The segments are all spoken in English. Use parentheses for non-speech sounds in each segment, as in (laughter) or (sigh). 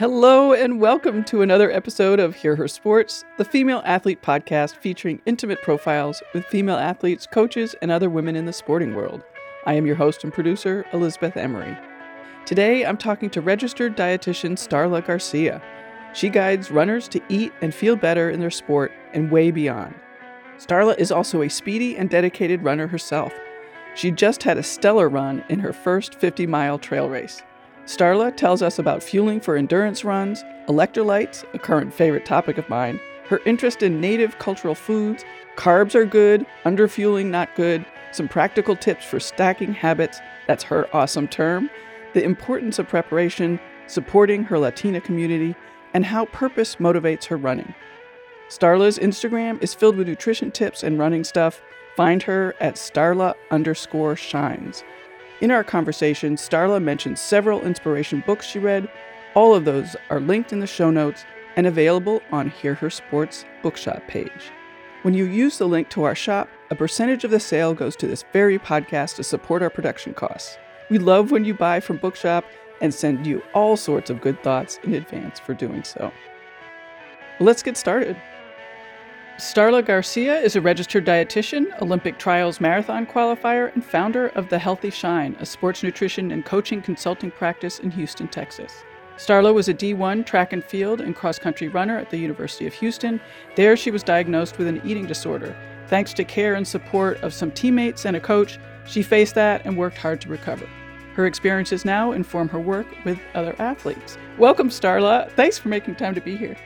Hello, and welcome to another episode of Hear Her Sports, the female athlete podcast featuring intimate profiles with female athletes, coaches, and other women in the sporting world. I am your host and producer, Elizabeth Emery. Today, I'm talking to registered dietitian Starla Garcia. She guides runners to eat and feel better in their sport and way beyond. Starla is also a speedy and dedicated runner herself. She just had a stellar run in her first 50 mile trail race. Starla tells us about fueling for endurance runs, electrolytes, a current favorite topic of mine, her interest in native cultural foods, carbs are good, underfueling not good, some practical tips for stacking habits, that's her awesome term, the importance of preparation, supporting her Latina community, and how purpose motivates her running. Starla's Instagram is filled with nutrition tips and running stuff. Find her at starla underscore shines. In our conversation, Starla mentioned several inspiration books she read. All of those are linked in the show notes and available on Hear Her Sports bookshop page. When you use the link to our shop, a percentage of the sale goes to this very podcast to support our production costs. We love when you buy from Bookshop and send you all sorts of good thoughts in advance for doing so. let's get started. Starla Garcia is a registered dietitian, Olympic trials marathon qualifier, and founder of The Healthy Shine, a sports nutrition and coaching consulting practice in Houston, Texas. Starla was a D1 track and field and cross country runner at the University of Houston. There, she was diagnosed with an eating disorder. Thanks to care and support of some teammates and a coach, she faced that and worked hard to recover. Her experiences now inform her work with other athletes. Welcome, Starla. Thanks for making time to be here.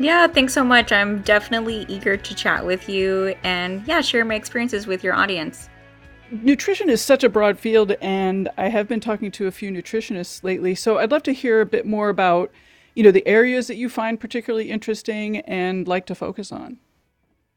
Yeah, thanks so much. I'm definitely eager to chat with you and, yeah, share my experiences with your audience. Nutrition is such a broad field, and I have been talking to a few nutritionists lately. So I'd love to hear a bit more about, you know, the areas that you find particularly interesting and like to focus on.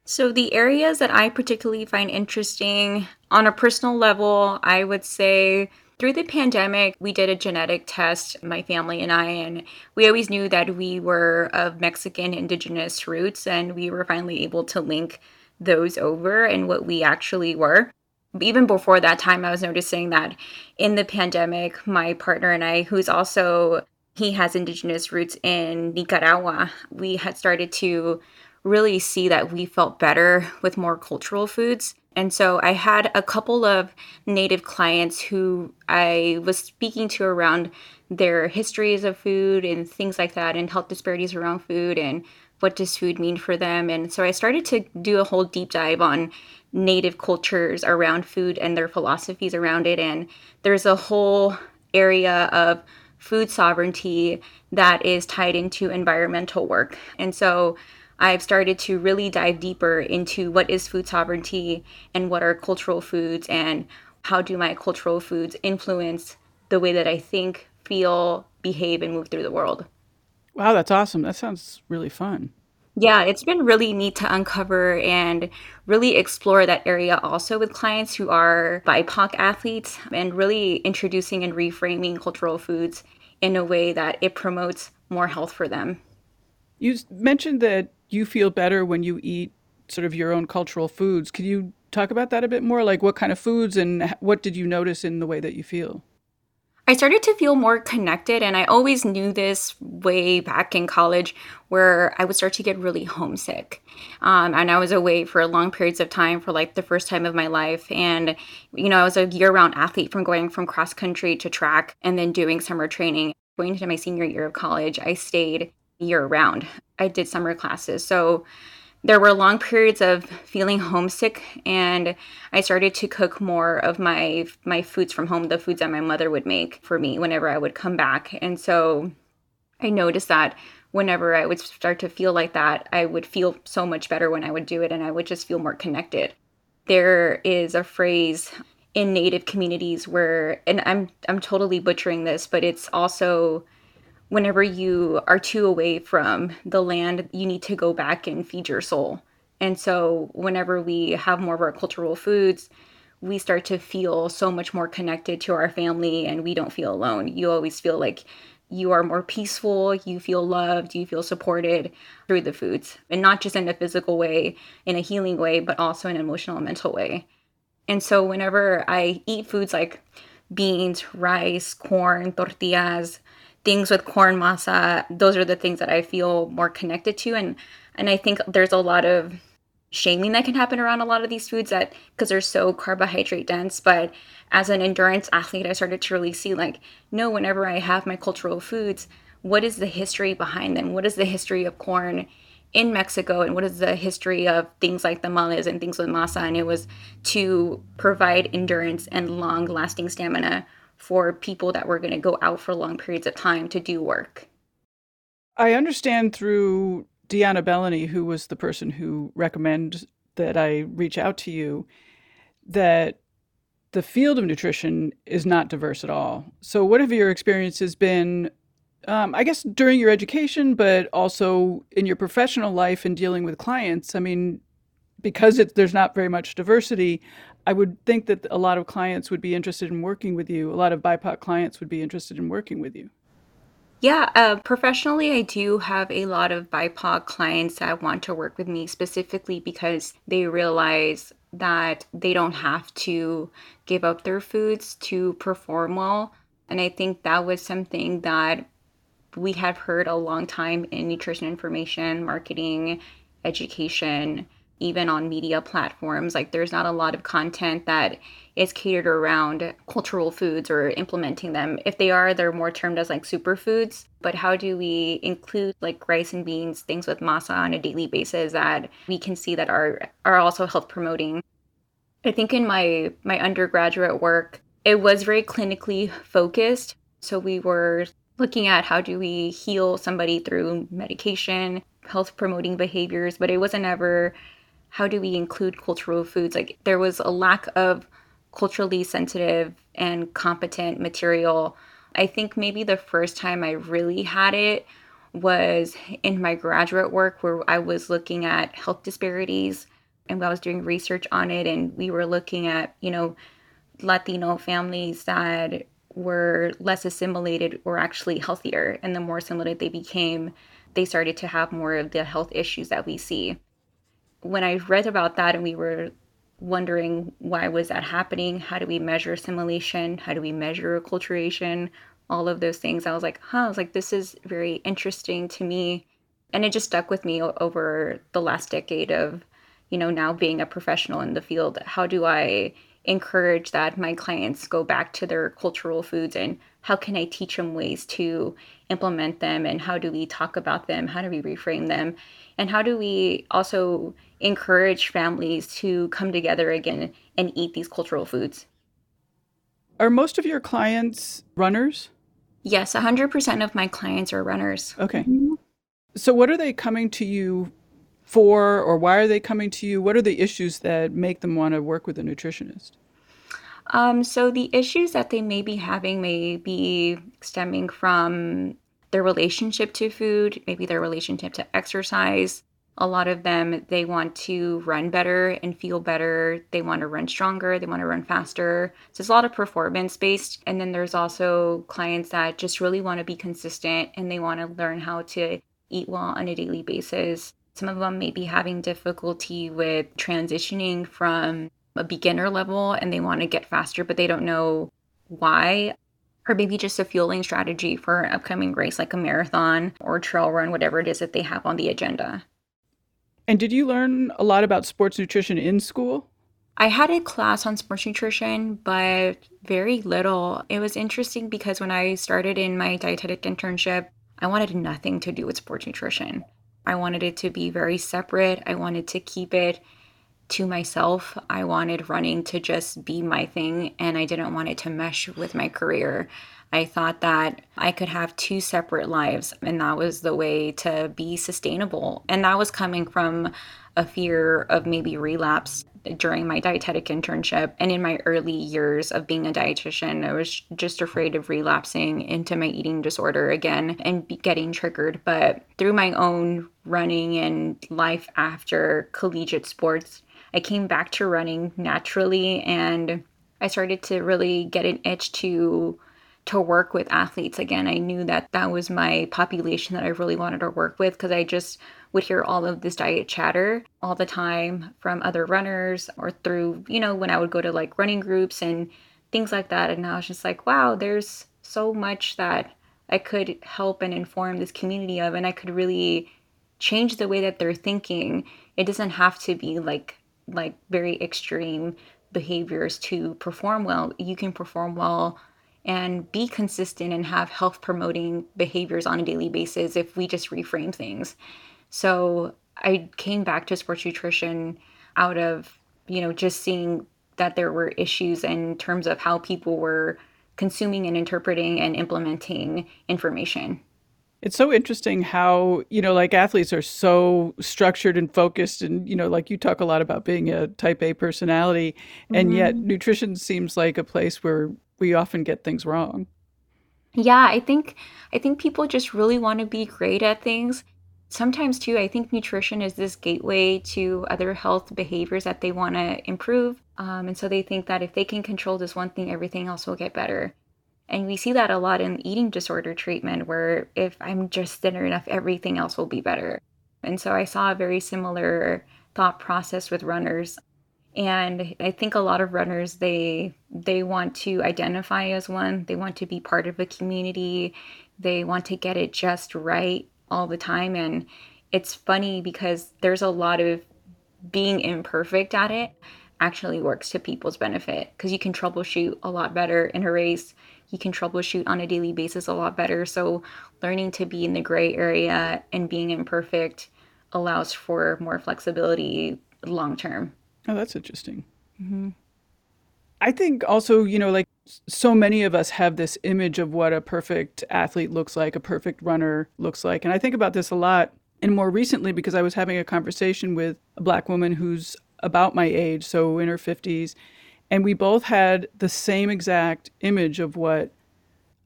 So, the areas that I particularly find interesting on a personal level, I would say through the pandemic, we did a genetic test, my family and I, and we always knew that we were of Mexican indigenous roots, and we were finally able to link those over and what we actually were. Even before that time, I was noticing that in the pandemic, my partner and I, who's also he has indigenous roots in Nicaragua, we had started to really see that we felt better with more cultural foods and so I had a couple of native clients who I was speaking to around their histories of food and things like that and health disparities around food and what does food mean for them. And so I started to do a whole deep dive on native cultures around food and their philosophies around it. And there's a whole area of food sovereignty that is tied into environmental work. And so I've started to really dive deeper into what is food sovereignty and what are cultural foods and how do my cultural foods influence the way that I think, feel, behave, and move through the world. Wow, that's awesome. That sounds really fun. Yeah, it's been really neat to uncover and really explore that area also with clients who are BIPOC athletes and really introducing and reframing cultural foods in a way that it promotes more health for them. You mentioned that you feel better when you eat sort of your own cultural foods. Could you talk about that a bit more? Like what kind of foods and what did you notice in the way that you feel? I started to feel more connected, and I always knew this way back in college where I would start to get really homesick. Um, and I was away for long periods of time for like the first time of my life. And, you know, I was a year round athlete from going from cross country to track and then doing summer training. Going into my senior year of college, I stayed year round. I did summer classes. So there were long periods of feeling homesick and I started to cook more of my my foods from home, the foods that my mother would make for me whenever I would come back. And so I noticed that whenever I would start to feel like that, I would feel so much better when I would do it and I would just feel more connected. There is a phrase in native communities where and I'm I'm totally butchering this, but it's also whenever you are too away from the land, you need to go back and feed your soul. And so, whenever we have more of our cultural foods, we start to feel so much more connected to our family and we don't feel alone. You always feel like you are more peaceful, you feel loved, you feel supported through the foods. And not just in a physical way, in a healing way, but also in an emotional and mental way. And so, whenever I eat foods like beans, rice, corn, tortillas, things with corn masa, those are the things that I feel more connected to. And and I think there's a lot of shaming that can happen around a lot of these foods that because they're so carbohydrate dense. But as an endurance athlete, I started to really see like, no, whenever I have my cultural foods, what is the history behind them? What is the history of corn in Mexico and what is the history of things like the tamales and things with masa? And it was to provide endurance and long lasting stamina for people that were going to go out for long periods of time to do work. I understand through Deanna Bellany, who was the person who recommended that I reach out to you, that the field of nutrition is not diverse at all. So, what have your experiences been? Um, I guess during your education, but also in your professional life and dealing with clients. I mean, because it, there's not very much diversity, I would think that a lot of clients would be interested in working with you. A lot of BIPOC clients would be interested in working with you. Yeah, uh, professionally, I do have a lot of BIPOC clients that want to work with me specifically because they realize that they don't have to give up their foods to perform well. And I think that was something that we have heard a long time in nutrition information, marketing, education, even on media platforms. Like, there's not a lot of content that is catered around cultural foods or implementing them. If they are, they're more termed as like superfoods. But how do we include like rice and beans, things with masa on a daily basis that we can see that are are also health promoting? I think in my my undergraduate work, it was very clinically focused. So we were looking at how do we heal somebody through medication, health promoting behaviors, but it wasn't ever how do we include cultural foods? Like there was a lack of culturally sensitive and competent material. I think maybe the first time I really had it was in my graduate work where I was looking at health disparities and I was doing research on it and we were looking at, you know, Latino families that were less assimilated were actually healthier and the more assimilated they became, they started to have more of the health issues that we see. When I read about that and we were wondering why was that happening how do we measure assimilation? How do we measure acculturation? All of those things. I was like huh i was like this is very interesting to me. And it just stuck with me over the last decade of you know now being a professional in the field. How do i encourage that my clients go back to their cultural foods and how can i teach them ways to implement them and how do we talk about them? How do we reframe them? And how do we also encourage families to come together again and eat these cultural foods. Are most of your clients runners? Yes, 100% of my clients are runners. Okay. So, what are they coming to you for, or why are they coming to you? What are the issues that make them want to work with a nutritionist? Um, so, the issues that they may be having may be stemming from their relationship to food, maybe their relationship to exercise, a lot of them they want to run better and feel better. They want to run stronger. They want to run faster. So it's a lot of performance based and then there's also clients that just really want to be consistent and they want to learn how to eat well on a daily basis. Some of them may be having difficulty with transitioning from a beginner level and they want to get faster but they don't know why. Or maybe just a fueling strategy for an upcoming race like a marathon or trail run whatever it is that they have on the agenda and did you learn a lot about sports nutrition in school? I had a class on sports nutrition, but very little. It was interesting because when I started in my dietetic internship, I wanted nothing to do with sports nutrition. I wanted it to be very separate. I wanted to keep it to myself. I wanted running to just be my thing, and I didn't want it to mesh with my career. I thought that I could have two separate lives, and that was the way to be sustainable. And that was coming from a fear of maybe relapse during my dietetic internship and in my early years of being a dietitian. I was just afraid of relapsing into my eating disorder again and getting triggered. But through my own running and life after collegiate sports, I came back to running naturally and I started to really get an itch to to work with athletes again. I knew that that was my population that I really wanted to work with because I just would hear all of this diet chatter all the time from other runners or through, you know, when I would go to like running groups and things like that. And I was just like, wow, there's so much that I could help and inform this community of, and I could really change the way that they're thinking. It doesn't have to be like like very extreme behaviors to perform well. You can perform well and be consistent and have health promoting behaviors on a daily basis if we just reframe things. So I came back to sports nutrition out of, you know, just seeing that there were issues in terms of how people were consuming and interpreting and implementing information. It's so interesting how, you know, like athletes are so structured and focused. And, you know, like you talk a lot about being a type A personality. And mm-hmm. yet nutrition seems like a place where we often get things wrong. Yeah, I think I think people just really want to be great at things. Sometimes too, I think nutrition is this gateway to other health behaviors that they want to improve. Um, and so they think that if they can control this one thing, everything else will get better. And we see that a lot in eating disorder treatment, where if I'm just thinner enough, everything else will be better. And so I saw a very similar thought process with runners. And I think a lot of runners they they want to identify as one. They want to be part of a community. They want to get it just right all the time. And it's funny because there's a lot of being imperfect at it actually works to people's benefit because you can troubleshoot a lot better in a race you can troubleshoot on a daily basis a lot better. So, learning to be in the gray area and being imperfect allows for more flexibility long term. Oh, that's interesting. Mm-hmm. I think also, you know, like so many of us have this image of what a perfect athlete looks like, a perfect runner looks like. And I think about this a lot. And more recently, because I was having a conversation with a black woman who's about my age, so in her 50s, and we both had the same exact image of what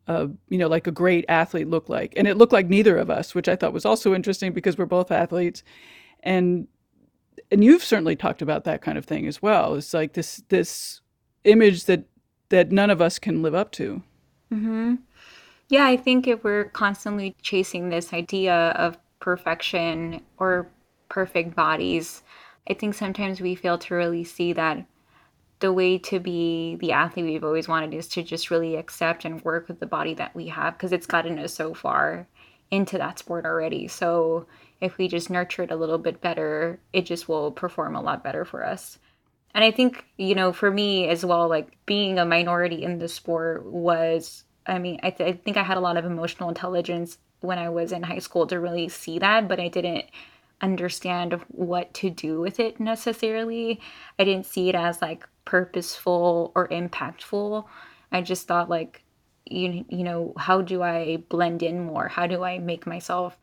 uh, you know like a great athlete looked like and it looked like neither of us which i thought was also interesting because we're both athletes and and you've certainly talked about that kind of thing as well it's like this this image that that none of us can live up to mm-hmm. yeah i think if we're constantly chasing this idea of perfection or perfect bodies i think sometimes we fail to really see that the way to be the athlete we've always wanted is to just really accept and work with the body that we have because it's gotten us so far into that sport already. So if we just nurture it a little bit better, it just will perform a lot better for us. And I think, you know, for me as well, like being a minority in the sport was, I mean, I, th- I think I had a lot of emotional intelligence when I was in high school to really see that, but I didn't understand what to do with it necessarily. I didn't see it as like purposeful or impactful. I just thought like you you know, how do I blend in more? How do I make myself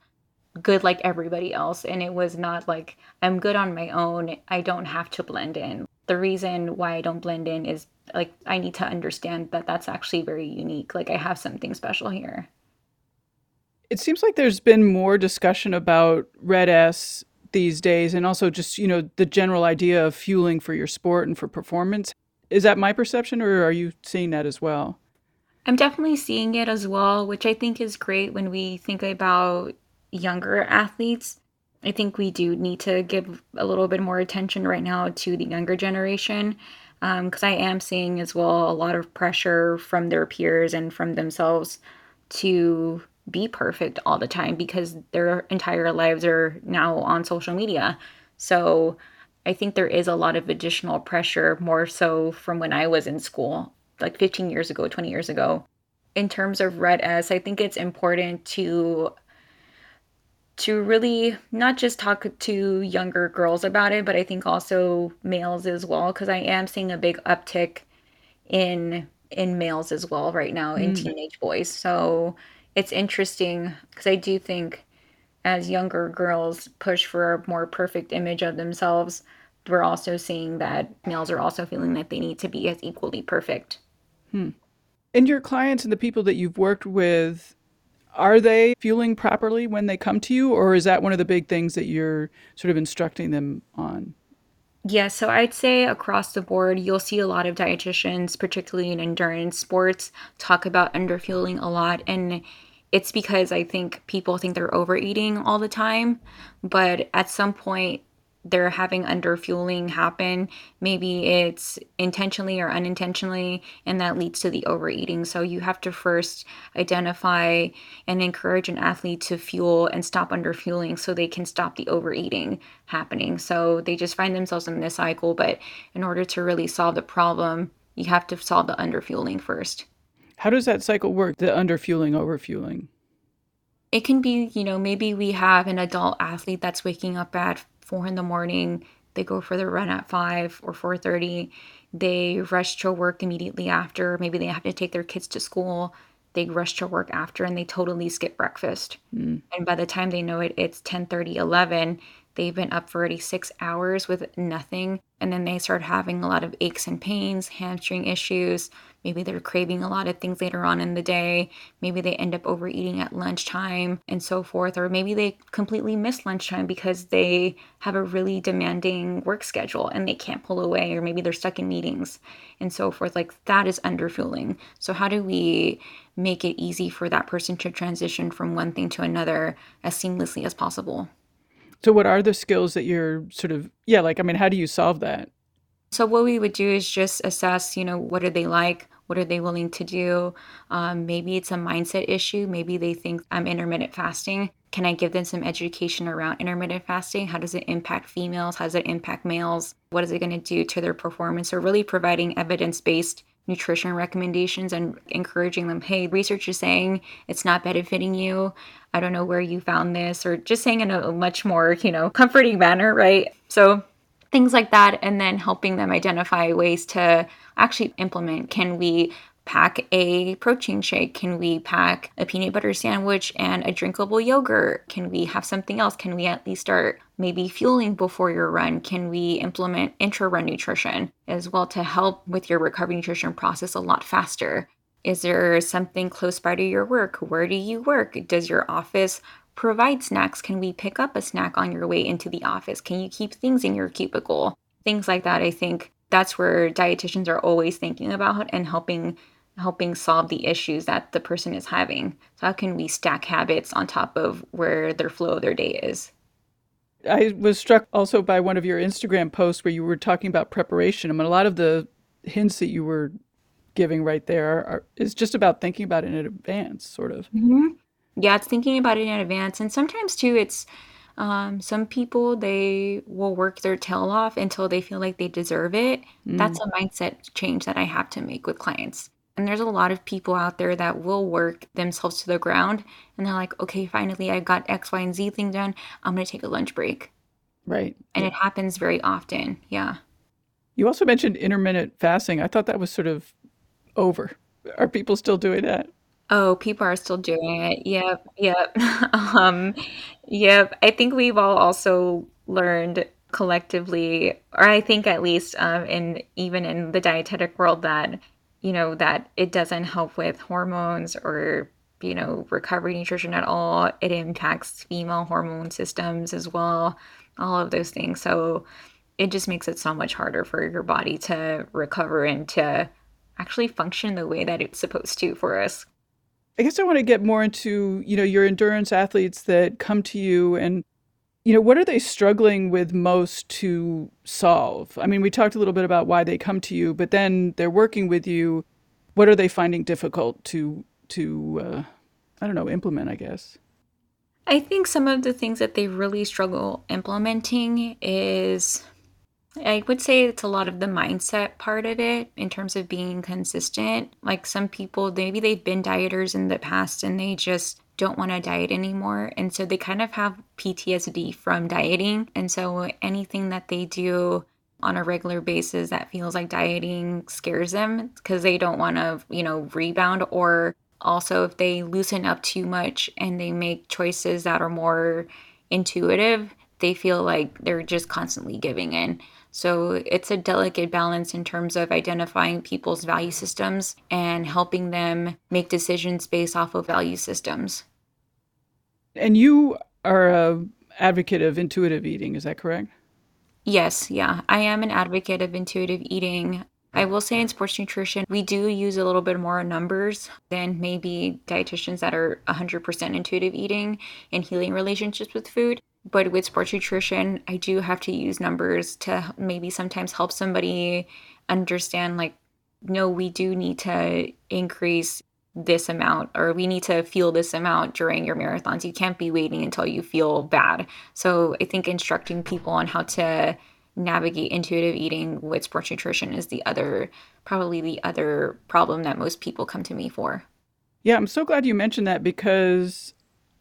good like everybody else? And it was not like I'm good on my own. I don't have to blend in. The reason why I don't blend in is like I need to understand that that's actually very unique. Like I have something special here. It seems like there's been more discussion about Red-S these days and also just you know the general idea of fueling for your sport and for performance is that my perception or are you seeing that as well i'm definitely seeing it as well which i think is great when we think about younger athletes i think we do need to give a little bit more attention right now to the younger generation because um, i am seeing as well a lot of pressure from their peers and from themselves to be perfect all the time because their entire lives are now on social media. So I think there is a lot of additional pressure, more so from when I was in school, like 15 years ago, 20 years ago. In terms of Red-S, I think it's important to to really not just talk to younger girls about it, but I think also males as well, because I am seeing a big uptick in in males as well right now in mm. teenage boys. So it's interesting because I do think as younger girls push for a more perfect image of themselves, we're also seeing that males are also feeling that they need to be as equally perfect. Hmm. And your clients and the people that you've worked with, are they fueling properly when they come to you, or is that one of the big things that you're sort of instructing them on? Yeah, so I'd say across the board, you'll see a lot of dietitians, particularly in endurance sports, talk about underfueling a lot. And it's because I think people think they're overeating all the time. But at some point, they're having underfueling happen. Maybe it's intentionally or unintentionally, and that leads to the overeating. So you have to first identify and encourage an athlete to fuel and stop underfueling so they can stop the overeating happening. So they just find themselves in this cycle. But in order to really solve the problem, you have to solve the underfueling first. How does that cycle work, the underfueling, overfueling? It can be, you know, maybe we have an adult athlete that's waking up at four in the morning. They go for their run at five or four thirty. They rush to work immediately after. Maybe they have to take their kids to school. They rush to work after and they totally skip breakfast. Mm. And by the time they know it, it's 10 30, 11. They've been up for already six hours with nothing. And then they start having a lot of aches and pains, hamstring issues, Maybe they're craving a lot of things later on in the day. Maybe they end up overeating at lunchtime and so forth. Or maybe they completely miss lunchtime because they have a really demanding work schedule and they can't pull away. Or maybe they're stuck in meetings and so forth. Like that is underfueling. So, how do we make it easy for that person to transition from one thing to another as seamlessly as possible? So, what are the skills that you're sort of, yeah, like, I mean, how do you solve that? So, what we would do is just assess, you know, what are they like? What are they willing to do? Um, maybe it's a mindset issue. Maybe they think I'm intermittent fasting. Can I give them some education around intermittent fasting? How does it impact females? How does it impact males? What is it going to do to their performance? So, really providing evidence based nutrition recommendations and encouraging them hey research is saying it's not benefiting you i don't know where you found this or just saying in a much more you know comforting manner right so things like that and then helping them identify ways to actually implement? Can we pack a protein shake? Can we pack a peanut butter sandwich and a drinkable yogurt? Can we have something else? Can we at least start maybe fueling before your run? Can we implement intra run nutrition as well to help with your recovery nutrition process a lot faster? Is there something close by to your work? Where do you work? Does your office provide snacks? Can we pick up a snack on your way into the office? Can you keep things in your cubicle? Things like that, I think, that's where dietitians are always thinking about and helping helping solve the issues that the person is having. So how can we stack habits on top of where their flow of their day is? I was struck also by one of your Instagram posts where you were talking about preparation. I mean, a lot of the hints that you were giving right there are, is just about thinking about it in advance, sort of. Mm-hmm. Yeah, it's thinking about it in advance, and sometimes too, it's um, some people they will work their tail off until they feel like they deserve it. Mm. That's a mindset change that I have to make with clients. And there's a lot of people out there that will work themselves to the ground and they're like, okay, finally I got X, Y, and Z thing done. I'm going to take a lunch break. Right. And yeah. it happens very often. Yeah. You also mentioned intermittent fasting. I thought that was sort of over. Are people still doing that? Oh, people are still doing it. Yep, yep. (laughs) um, yep. I think we've all also learned collectively, or I think at least um, in even in the dietetic world, that you know that it doesn't help with hormones or you know recovery nutrition at all. It impacts female hormone systems as well. All of those things. So it just makes it so much harder for your body to recover and to actually function the way that it's supposed to for us. I guess I want to get more into, you know, your endurance athletes that come to you and you know, what are they struggling with most to solve? I mean, we talked a little bit about why they come to you, but then they're working with you. What are they finding difficult to to uh, I don't know, implement, I guess? I think some of the things that they really struggle implementing is I would say it's a lot of the mindset part of it in terms of being consistent. Like some people, maybe they've been dieters in the past and they just don't want to diet anymore. And so they kind of have PTSD from dieting. And so anything that they do on a regular basis that feels like dieting scares them because they don't want to, you know, rebound or also if they loosen up too much and they make choices that are more intuitive, they feel like they're just constantly giving in. So it's a delicate balance in terms of identifying people's value systems and helping them make decisions based off of value systems. And you are a advocate of intuitive eating, is that correct? Yes, yeah. I am an advocate of intuitive eating. I will say in sports nutrition, we do use a little bit more numbers than maybe dietitians that are 100% intuitive eating and healing relationships with food. But with sports nutrition, I do have to use numbers to maybe sometimes help somebody understand like, no, we do need to increase this amount or we need to feel this amount during your marathons. You can't be waiting until you feel bad. So I think instructing people on how to navigate intuitive eating with sports nutrition is the other probably the other problem that most people come to me for. Yeah, I'm so glad you mentioned that because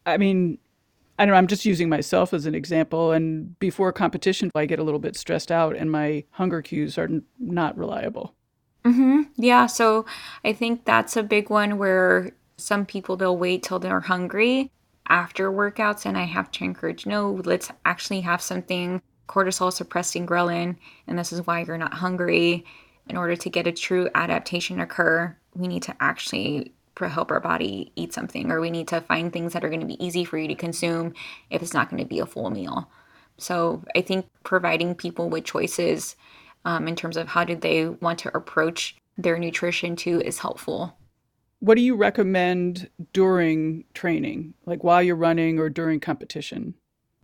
I mean, I don't know, I'm just using myself as an example and before competition I get a little bit stressed out and my hunger cues are not reliable. Mm-hmm. Yeah. So I think that's a big one where some people they'll wait till they're hungry after workouts, and I have to encourage no, let's actually have something cortisol suppressing ghrelin, and this is why you're not hungry. In order to get a true adaptation occur, we need to actually help our body eat something, or we need to find things that are going to be easy for you to consume if it's not going to be a full meal. So I think providing people with choices um, in terms of how do they want to approach their nutrition too is helpful. What do you recommend during training, like while you're running or during competition?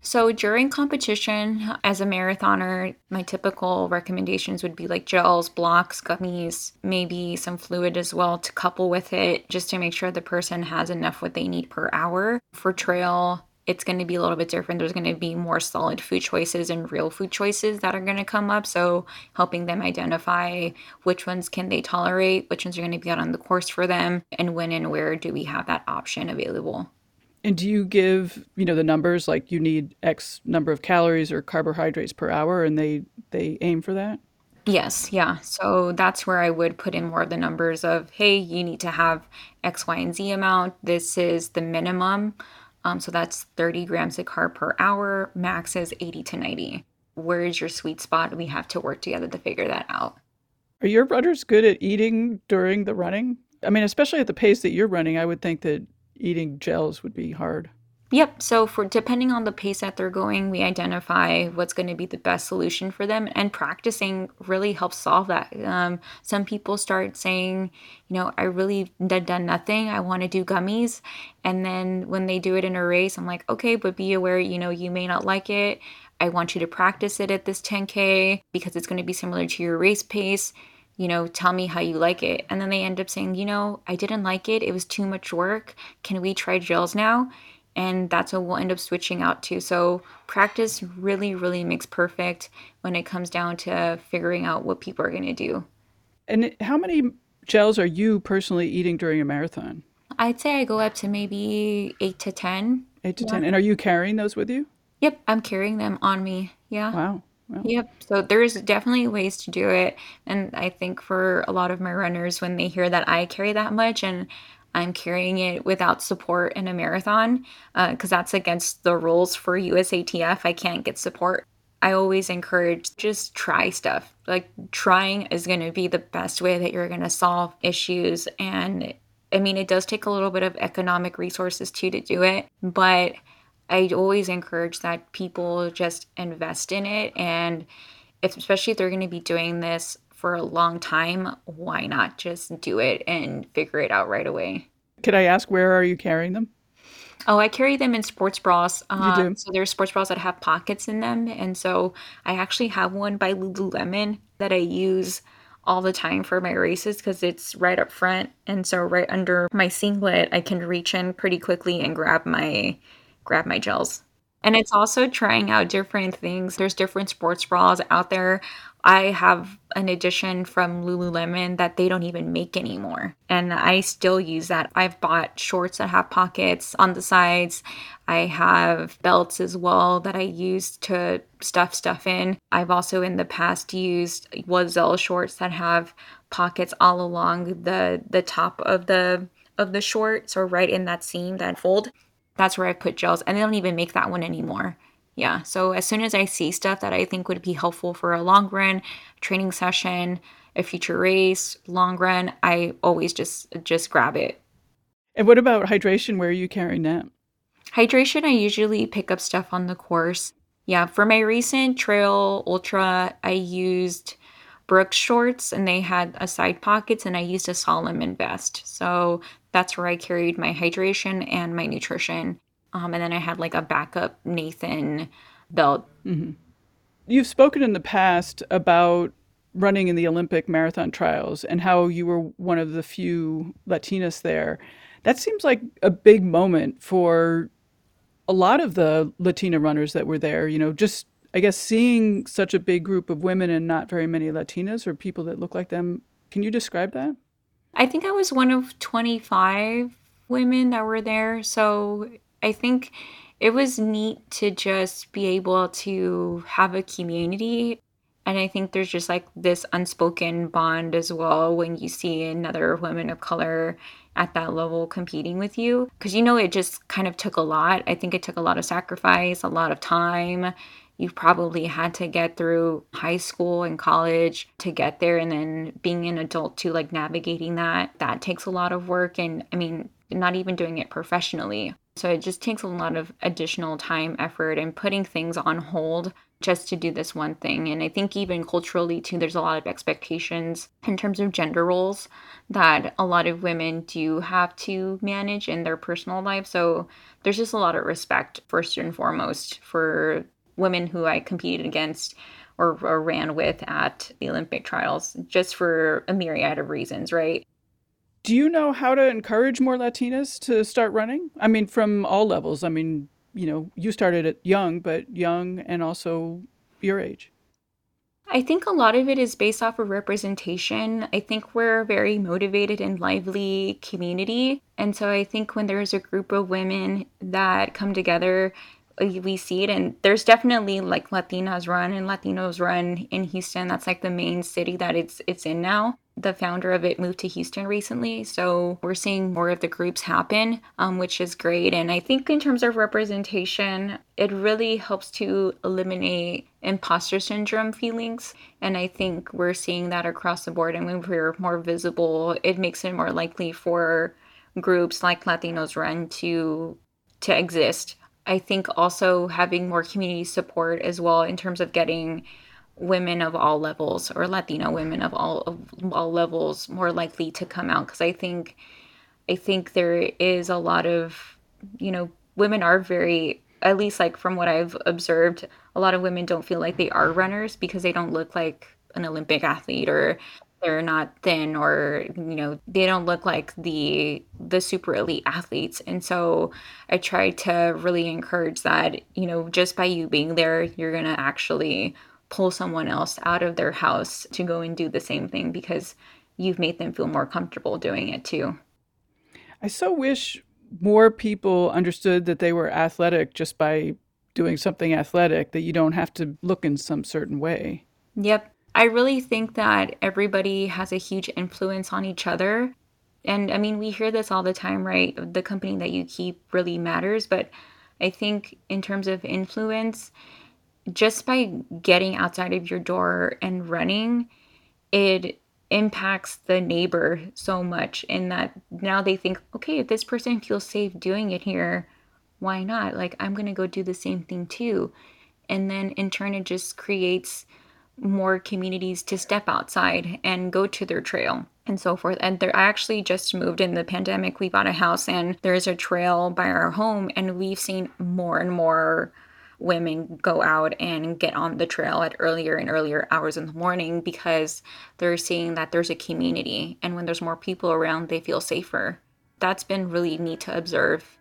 So during competition, as a marathoner, my typical recommendations would be like gels, blocks, gummies, maybe some fluid as well to couple with it, just to make sure the person has enough what they need per hour. For trail, it's going to be a little bit different. There's going to be more solid food choices and real food choices that are going to come up. So helping them identify which ones can they tolerate, which ones are going to be out on the course for them, and when and where do we have that option available. And do you give, you know, the numbers like you need X number of calories or carbohydrates per hour and they they aim for that? Yes, yeah. So that's where I would put in more of the numbers of, hey, you need to have X, Y, and Z amount. This is the minimum. Um, so that's 30 grams of carb per hour. Max is 80 to 90. Where is your sweet spot? We have to work together to figure that out. Are your runners good at eating during the running? I mean, especially at the pace that you're running, I would think that eating gels would be hard. Yep. So for depending on the pace that they're going, we identify what's going to be the best solution for them, and practicing really helps solve that. Um, some people start saying, you know, I really done nothing. I want to do gummies, and then when they do it in a race, I'm like, okay, but be aware, you know, you may not like it. I want you to practice it at this 10k because it's going to be similar to your race pace you know, tell me how you like it. And then they end up saying, you know, I didn't like it. It was too much work. Can we try gels now? and that's what we'll end up switching out to. So practice really, really makes perfect when it comes down to figuring out what people are going to do. And how many gels are you personally eating during a marathon? I'd say I go up to maybe eight to 10. Eight to yeah. 10. And are you carrying those with you? Yep, I'm carrying them on me. Yeah. Wow. Yep. So there's definitely ways to do it. And I think for a lot of my runners, when they hear that I carry that much and I'm carrying it without support in a marathon because uh, that's against the rules for USATF. I can't get support. I always encourage just try stuff. Like trying is going to be the best way that you're going to solve issues. And I mean, it does take a little bit of economic resources too to do it, but I always encourage that people just invest in it. And if, especially if they're going to be doing this for a long time, why not just do it and figure it out right away? Could I ask where are you carrying them? Oh, I carry them in sports bras. Uh, you do. So there's sports bras that have pockets in them, and so I actually have one by Lululemon that I use all the time for my races because it's right up front, and so right under my singlet, I can reach in pretty quickly and grab my grab my gels. And it's also trying out different things. There's different sports bras out there. I have an edition from Lululemon that they don't even make anymore. And I still use that. I've bought shorts that have pockets on the sides. I have belts as well that I use to stuff stuff in. I've also in the past used Oiselle shorts that have pockets all along the the top of the of the shorts or right in that seam, that fold. That's where I put gels, and they don't even make that one anymore. Yeah so as soon as i see stuff that i think would be helpful for a long run training session a future race long run i always just just grab it. And what about hydration? Where are you carrying that? Hydration i usually pick up stuff on the course. Yeah for my recent trail ultra i used brooks shorts and they had a side pockets and i used a Salomon vest so that's where i carried my hydration and my nutrition Um, and then I had like a backup Nathan belt. Mm-hmm. You've spoken in the past about running in the Olympic marathon trials and how you were one of the few Latinas there. That seems like a big moment for a lot of the Latina runners that were there. You know, just I guess seeing such a big group of women and not very many Latinas or people that look like them. Can you describe that? I think I was one of 25 women that were there. So I think it was neat to just be able to have a community. And I think there's just like this unspoken bond as well when you see another woman of color at that level competing with you. Because you know, it just kind of took a lot. I think it took a lot of sacrifice, a lot of time. You probably had to get through high school and college to get there. And then being an adult to like navigating that, that takes a lot of work. And I mean, not even doing it professionally. So it just takes a lot of additional time, effort, and putting things on hold just to do this one thing. And I think even culturally, too, there's a lot of expectations in terms of gender roles that a lot of women do have to manage in their personal life. So there's just a lot of respect, first and foremost, for women who I competed against or, or ran with at the Olympic trials, just for a myriad of reasons, right? Do you know how to encourage more Latinas to start running? I mean, from all levels. I mean, you know, you started at young, but young and also your age. I think a lot of it is based off of representation. I think we're a very motivated and lively community. And so I think when there's a group of women that come together, we see it. And there's definitely like Latinas run and Latinos run in Houston. That's like the main city that it's it's in now the founder of it moved to Houston recently. So we're seeing more of the groups happen, um, which is great. And I think in terms of representation, it really helps to eliminate imposter syndrome feelings. And I think we're seeing that across the board. And when we're more visible, it makes it more likely for groups like Latinos Run to to exist. I think also having more community support as well in terms of getting women of all levels or Latino women of all of all levels more likely to come out. Because I think I think there is a lot of you know women are very at least like from what I've observed a lot of women don't feel like they are runners because they don't look like an Olympic athlete or they're not thin or you know they don't look like the the super elite athletes and so i try to really encourage that you know just by you being there you're gonna actually pull someone else out of their house to go and do the same thing because you've made them feel more comfortable doing it too. I so wish more people understood that they were athletic just by doing something athletic, that you don't have to look in some certain way. Yep. I really think that everybody has a huge influence on each other. And I mean, we hear this all the time, right? The company that you keep really matters. But I think in terms of influence, just by getting outside of your door and running, it impacts the neighbor so much in that now they think, okay, if this person feels safe doing it here, why not? Like, I'm going to go do the same thing too. And then in turn, it just creates more communities to step outside and go to their trail and so forth. And there, I actually just moved in the pandemic. We bought a house and there's a trail by our home, and we've seen more and more women go out and get on the trail at earlier and earlier hours in the morning because they're seeing that there's a community and when there's more people around they feel safer that's been really neat to observe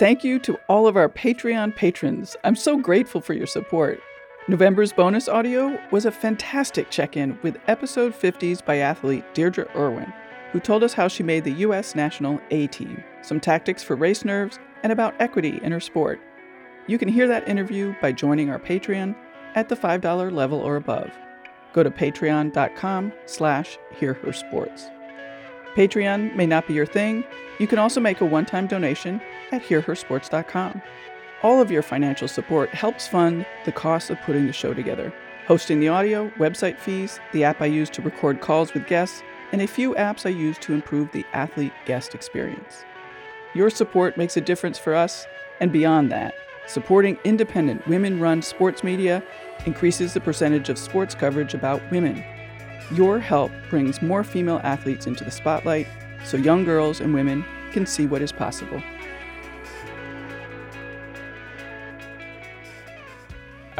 Thank you to all of our Patreon patrons. I'm so grateful for your support. November's bonus audio was a fantastic check in with episode 50s biathlete Deedra Irwin who told us how she made the U.S. national A team, some tactics for race nerves, and about equity in her sport. You can hear that interview by joining our Patreon at the $5 level or above. Go to patreon.com slash hearhersports. Patreon may not be your thing. You can also make a one-time donation at hearhersports.com. All of your financial support helps fund the cost of putting the show together. Hosting the audio, website fees, the app I use to record calls with guests, and a few apps I use to improve the athlete guest experience. Your support makes a difference for us, and beyond that, supporting independent women run sports media increases the percentage of sports coverage about women. Your help brings more female athletes into the spotlight so young girls and women can see what is possible.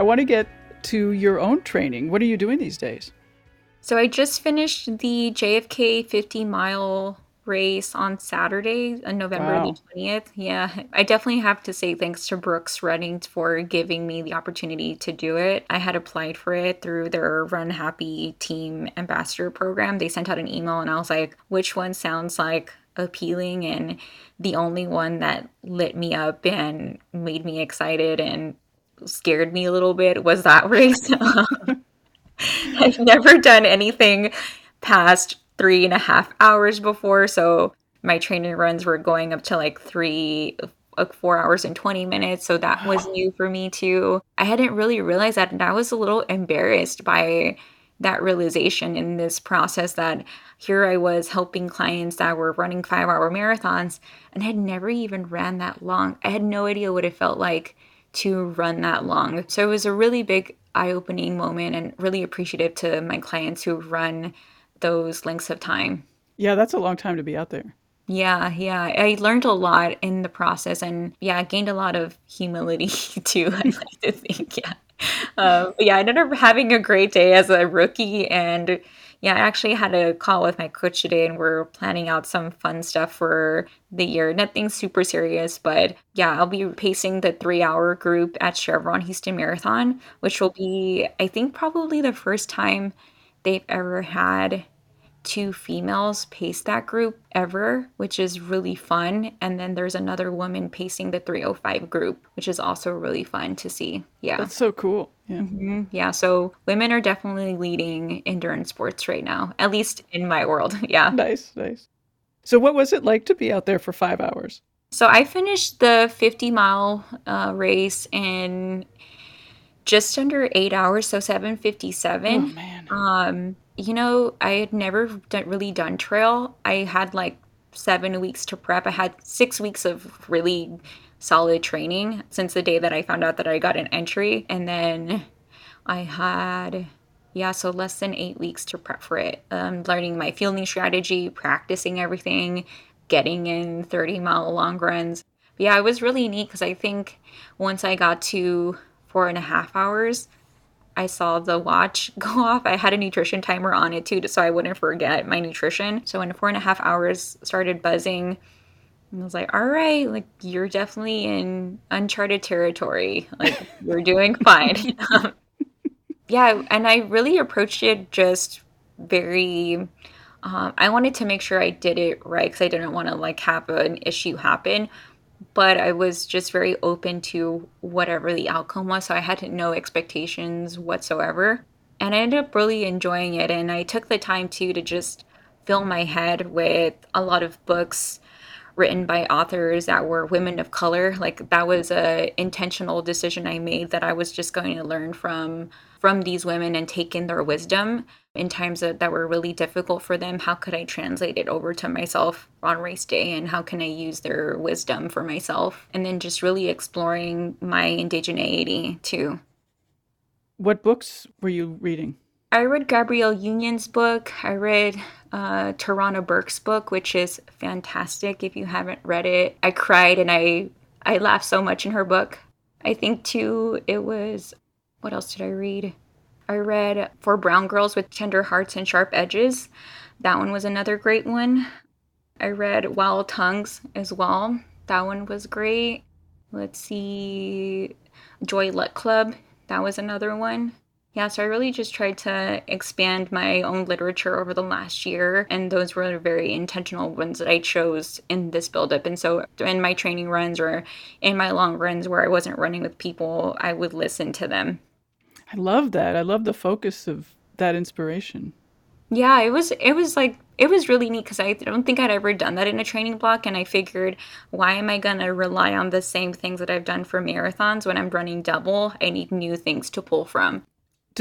I want to get to your own training. What are you doing these days? So I just finished the JFK 50 mile race on Saturday, on November wow. the 20th. Yeah, I definitely have to say thanks to Brooks Running for giving me the opportunity to do it. I had applied for it through their Run Happy Team Ambassador program. They sent out an email, and I was like, which one sounds like appealing? And the only one that lit me up and made me excited and scared me a little bit was that (laughs) race. (laughs) I've never done anything past three and a half hours before. So my training runs were going up to like three, like four hours and 20 minutes. So that was new for me too. I hadn't really realized that. And I was a little embarrassed by that realization in this process that here I was helping clients that were running five hour marathons and had never even ran that long. I had no idea what it felt like to run that long. So it was a really big eye opening moment and really appreciative to my clients who run those lengths of time. Yeah, that's a long time to be out there. Yeah, yeah. I learned a lot in the process and yeah, I gained a lot of humility (laughs) too, I like to think. Yeah. Um, yeah, I ended up having a great day as a rookie and yeah, I actually had a call with my coach today and we're planning out some fun stuff for the year. Nothing super serious, but yeah, I'll be pacing the three hour group at Chevron Houston Marathon, which will be, I think, probably the first time they've ever had two females pace that group ever, which is really fun. And then there's another woman pacing the 305 group, which is also really fun to see. Yeah. That's so cool. Yeah. Mm-hmm. Yeah. So women are definitely leading endurance sports right now, at least in my world. (laughs) Yeah. Nice. Nice. So, what was it like to be out there for five hours? So, I finished the 50 mile uh, race in just under eight hours, so 757. Oh, man. Um, you know, I had never done, really done trail. I had like seven weeks to prep. I had six weeks of really solid training since the day that I found out that I got an entry. And then I had, yeah, so less than eight weeks to prep for it. Um, learning my fueling strategy, practicing everything, getting in 30 mile long runs. But yeah, it was really neat because I think once I got to four and a half hours, I saw the watch (laughs) go off. I had a nutrition timer on it too, so I wouldn't forget my nutrition. So when four and a half hours started buzzing, I was like, all right, like you're definitely in uncharted territory. Like you're doing (laughs) fine. um, (laughs) yeah, and I really approached it just very. Um, I wanted to make sure I did it right because I didn't want to like have an issue happen but I was just very open to whatever the outcome was. So I had no expectations whatsoever. And I ended up really enjoying it. And I took the time too to just fill my head with a lot of books written by authors that were women of color. Like that was a intentional decision I made that I was just going to learn from from these women and take in their wisdom in times that, that were really difficult for them. How could i translate it over to myself on race day and how can i use their wisdom for myself? And then just really exploring my indigeneity too. What books were you reading I read Gabrielle Union's book. I read uh, Tarana Burke's book, which is fantastic. If you haven't read it, I cried and I I laughed so much in her book. I think too it was what else did I read? I read For Brown Girls with Tender Hearts and Sharp Edges. That one was another great one. I read Wild Tongues as well. That one was great. Let's see. Joy Luck Club. That was another one. Yeah, so I really just tried to expand my own literature over the last year, and those were very intentional ones that I chose in this buildup. And so, in my training runs or in my long runs where I wasn't running with people, I would listen to them I love that. I love the focus of that inspiration. Yeah, it was it was like it was really neat because I don't think I'd ever done that in a training block, and I figured, why am I gonna rely on the same things that I've done for marathons when I'm running double? I need new things to pull from.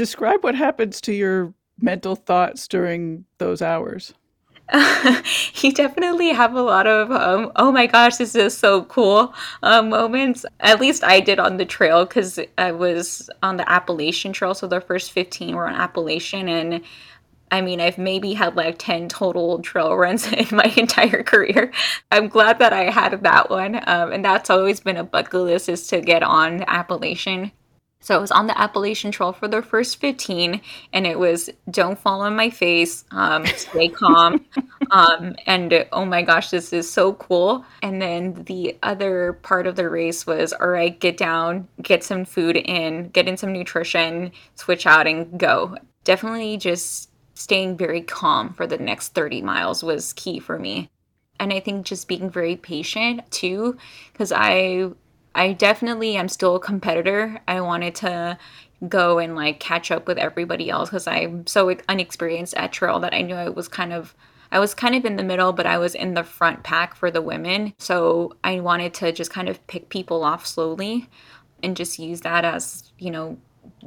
Describe what happens to your mental thoughts during those hours. (laughs) you definitely have a lot of um, oh my gosh this is so cool uh, moments at least i did on the trail because i was on the appalachian trail so the first 15 were on appalachian and I mean, I've maybe had like 10 total trail runs (laughs) in my entire career. I'm glad that I had that one. Um, and that's always been a bucket list is to get on Appalachian. So I was on the Appalachian Trail for the first 15, and it was don't fall on my face, um, stay (laughs) calm. um, and oh my gosh, this is so cool. And then the other part of the race was all right, get down, get some food in, get in some nutrition, switch out, and go. Definitely just staying very calm for the next 30 miles was key for me. And I think just being very patient too, because I I definitely am still a competitor. I wanted to go and like catch up with everybody else because I'm so unexperienced at trail that I knew I was kind of I was kind of in the middle, but I was in the front pack for the women. So I wanted to just kind of pick people off slowly and just use that as, you know,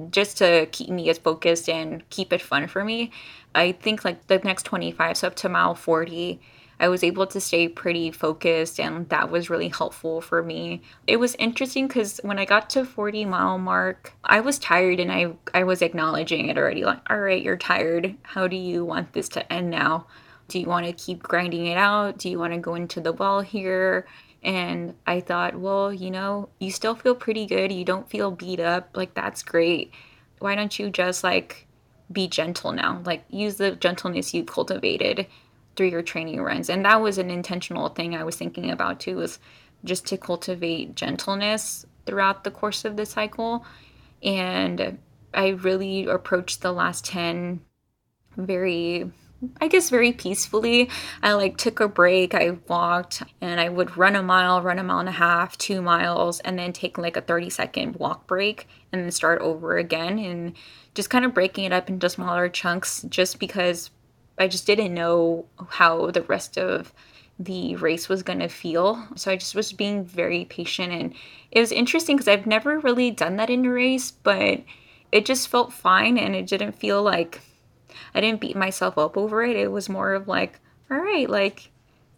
just to keep me as focused and keep it fun for me. I think like the next 25, so up to mile 40, I was able to stay pretty focused and that was really helpful for me. It was interesting cuz when I got to 40 mile mark, I was tired and I I was acknowledging it already like, "All right, you're tired. How do you want this to end now? Do you want to keep grinding it out? Do you want to go into the wall here?" And I thought, well, you know, you still feel pretty good. You don't feel beat up. Like, that's great. Why don't you just like be gentle now? Like, use the gentleness you cultivated through your training runs. And that was an intentional thing I was thinking about too, was just to cultivate gentleness throughout the course of the cycle. And I really approached the last 10 very I guess very peacefully. I like took a break. I walked and I would run a mile, run a mile and a half, two miles, and then take like a 30 second walk break and then start over again and just kind of breaking it up into smaller chunks just because I just didn't know how the rest of the race was going to feel. So I just was being very patient. And it was interesting because I've never really done that in a race, but it just felt fine and it didn't feel like I didn't beat myself up over it. It was more of like, all right, like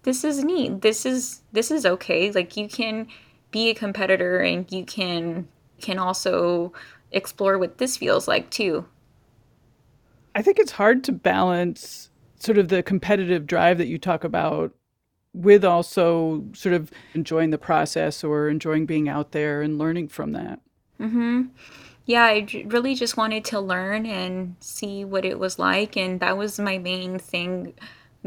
this is neat. This is this is okay. Like you can be a competitor and you can can also explore what this feels like too. I think it's hard to balance sort of the competitive drive that you talk about with also sort of enjoying the process or enjoying being out there and learning from that. Mhm. Yeah, I really just wanted to learn and see what it was like and that was my main thing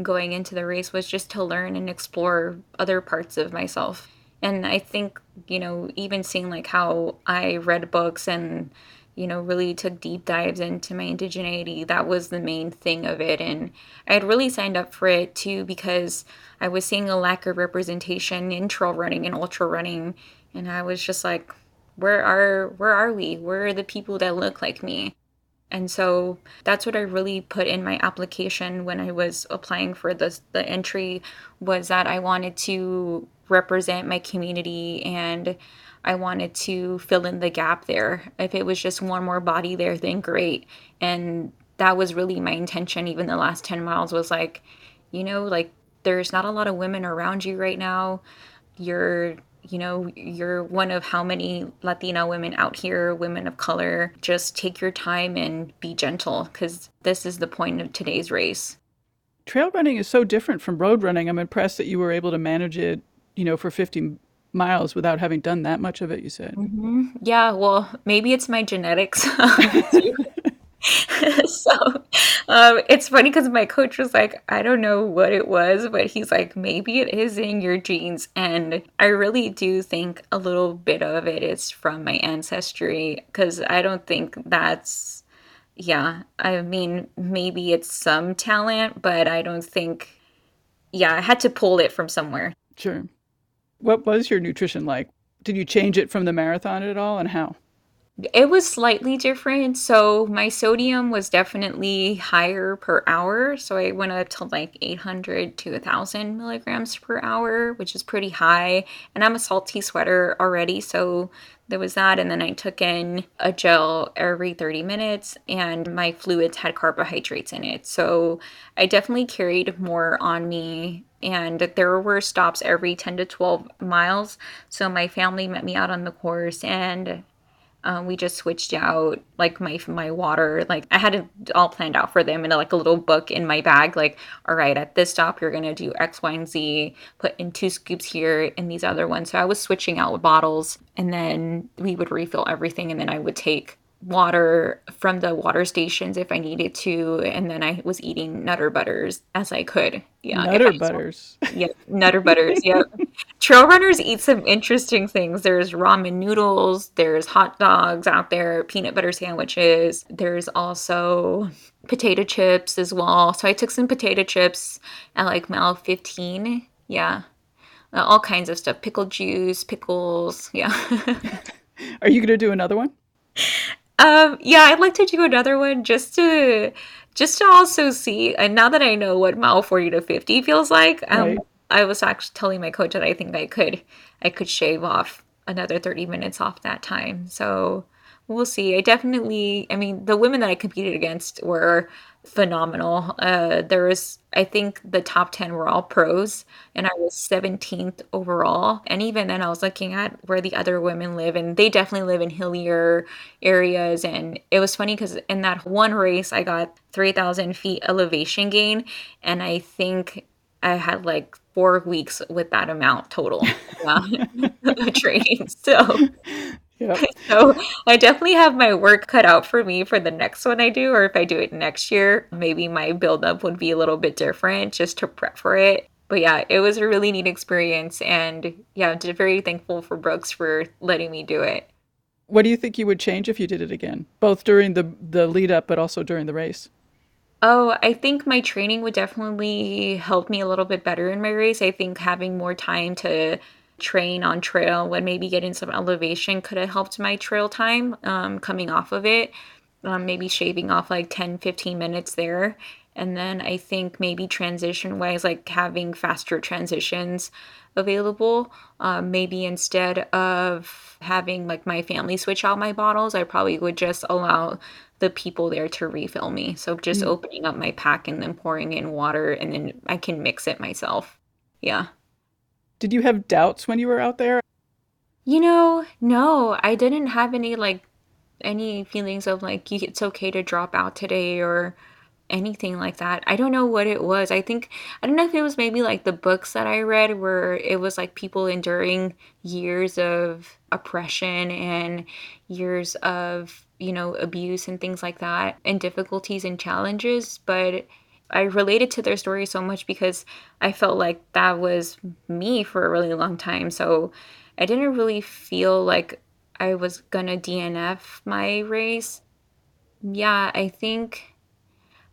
going into the race was just to learn and explore other parts of myself. And I think, you know, even seeing like how I read books and you know, really took deep dives into my indigeneity. That was the main thing of it. And I had really signed up for it too because I was seeing a lack of representation in trail running and ultra running. And I was just like, where are where are we? Where are the people that look like me? And so that's what I really put in my application when I was applying for the the entry was that I wanted to represent my community and I wanted to fill in the gap there. If it was just one more body there, then great. And that was really my intention. Even the last 10 miles was like, you know, like there's not a lot of women around you right now. You're, you know, you're one of how many Latina women out here, women of color. Just take your time and be gentle because this is the point of today's race. Trail running is so different from road running. I'm impressed that you were able to manage it, you know, for 50 miles without having done that much of it, you said. Mm-hmm. Yeah, well, maybe it's my genetics. (laughs) so um, it's funny because my coach was like, I don't know what it was, but he's like, maybe it is in your genes. And I really do think a little bit of it is from my ancestry because I don't think that's, yeah, I mean, maybe it's some talent, but I don't think, yeah, I had to pull it from somewhere. Sure. What was your nutrition like? Did you change it from the marathon at all and how? It was slightly different. So my sodium was definitely higher per hour. So I went up to like 800 to 1,000 milligrams per hour, which is pretty high. And I'm a salty sweater already. So there was that. And then I took in a gel every 30 minutes, and my fluids had carbohydrates in it. So I definitely carried more on me and there were stops every 10 to 12 miles. So my family met me out on the course and Um, we just switched out like my my water. Like I had it all planned out for them in a, like a little book in my bag. Like, all right, at this stop you're gonna do X, Y, and Z. Put in two scoops here and these other ones. So I was switching out bottles, and then we would refill everything, and then I would take water from the water stations if I needed to, and then I was eating Nutter Butters as I could. Yeah, Nutter Butters. Yeah, Nutter Butters. (laughs) yeah. Trail runners eat some interesting things. There's ramen noodles. There's hot dogs out there. Peanut butter sandwiches. There's also potato chips as well. So I took some potato chips at like mile 15. Yeah. Uh, all kinds of stuff. Pickle juice, pickles. Yeah. (laughs) Are you going to do another one? Um, yeah, I'd like to do another one just to just to also see. And now that I know what mile forty to fifty feels like, um, right. I was actually telling my coach that I think I could I could shave off another thirty minutes off that time. So we'll see. I definitely. I mean, the women that I competed against were phenomenal. Uh, there was, I think, the top 10 were all pros, and I was 17th overall. And even then, I was looking at where the other women live, and they definitely live in hillier areas. And it was funny because in that one race, I got 3,000 feet elevation gain, and I think I had like four weeks with that amount total (laughs) uh, training. So Yep. (laughs) So I definitely have my work cut out for me for the next one I do, or if I do it next year, maybe my buildup would be a little bit different just to prep for it. But yeah, it was a really neat experience, and yeah, I'm very thankful for Brooks for letting me do it. What do you think you would change if you did it again, both during the the lead up, but also during the race? Oh, I think my training would definitely help me a little bit better in my race. I think having more time to train on trail when maybe getting some elevation could have helped my trail time um, coming off of it. Um, maybe shaving off like 10 15 minutes there. And then i think maybe transition wise like having faster transitions available. Um, maybe instead of having like my family switch out my bottles i probably would just allow the people there to refill me so just mm-hmm. opening up my pack and then pouring in water and then i can mix it myself yeah did you have doubts when you were out there? You know, no, I didn't have any like any feelings of like it's okay to drop out today or anything like that. I don't know what it was. I think I don't know if it was maybe like the books that I read where it was like people enduring years of oppression and years of, you know, abuse and things like that and difficulties and challenges, but I related to their story so much because I felt like that was me for a really long time. So I didn't really feel like I was gonna DNF my race. Yeah, I think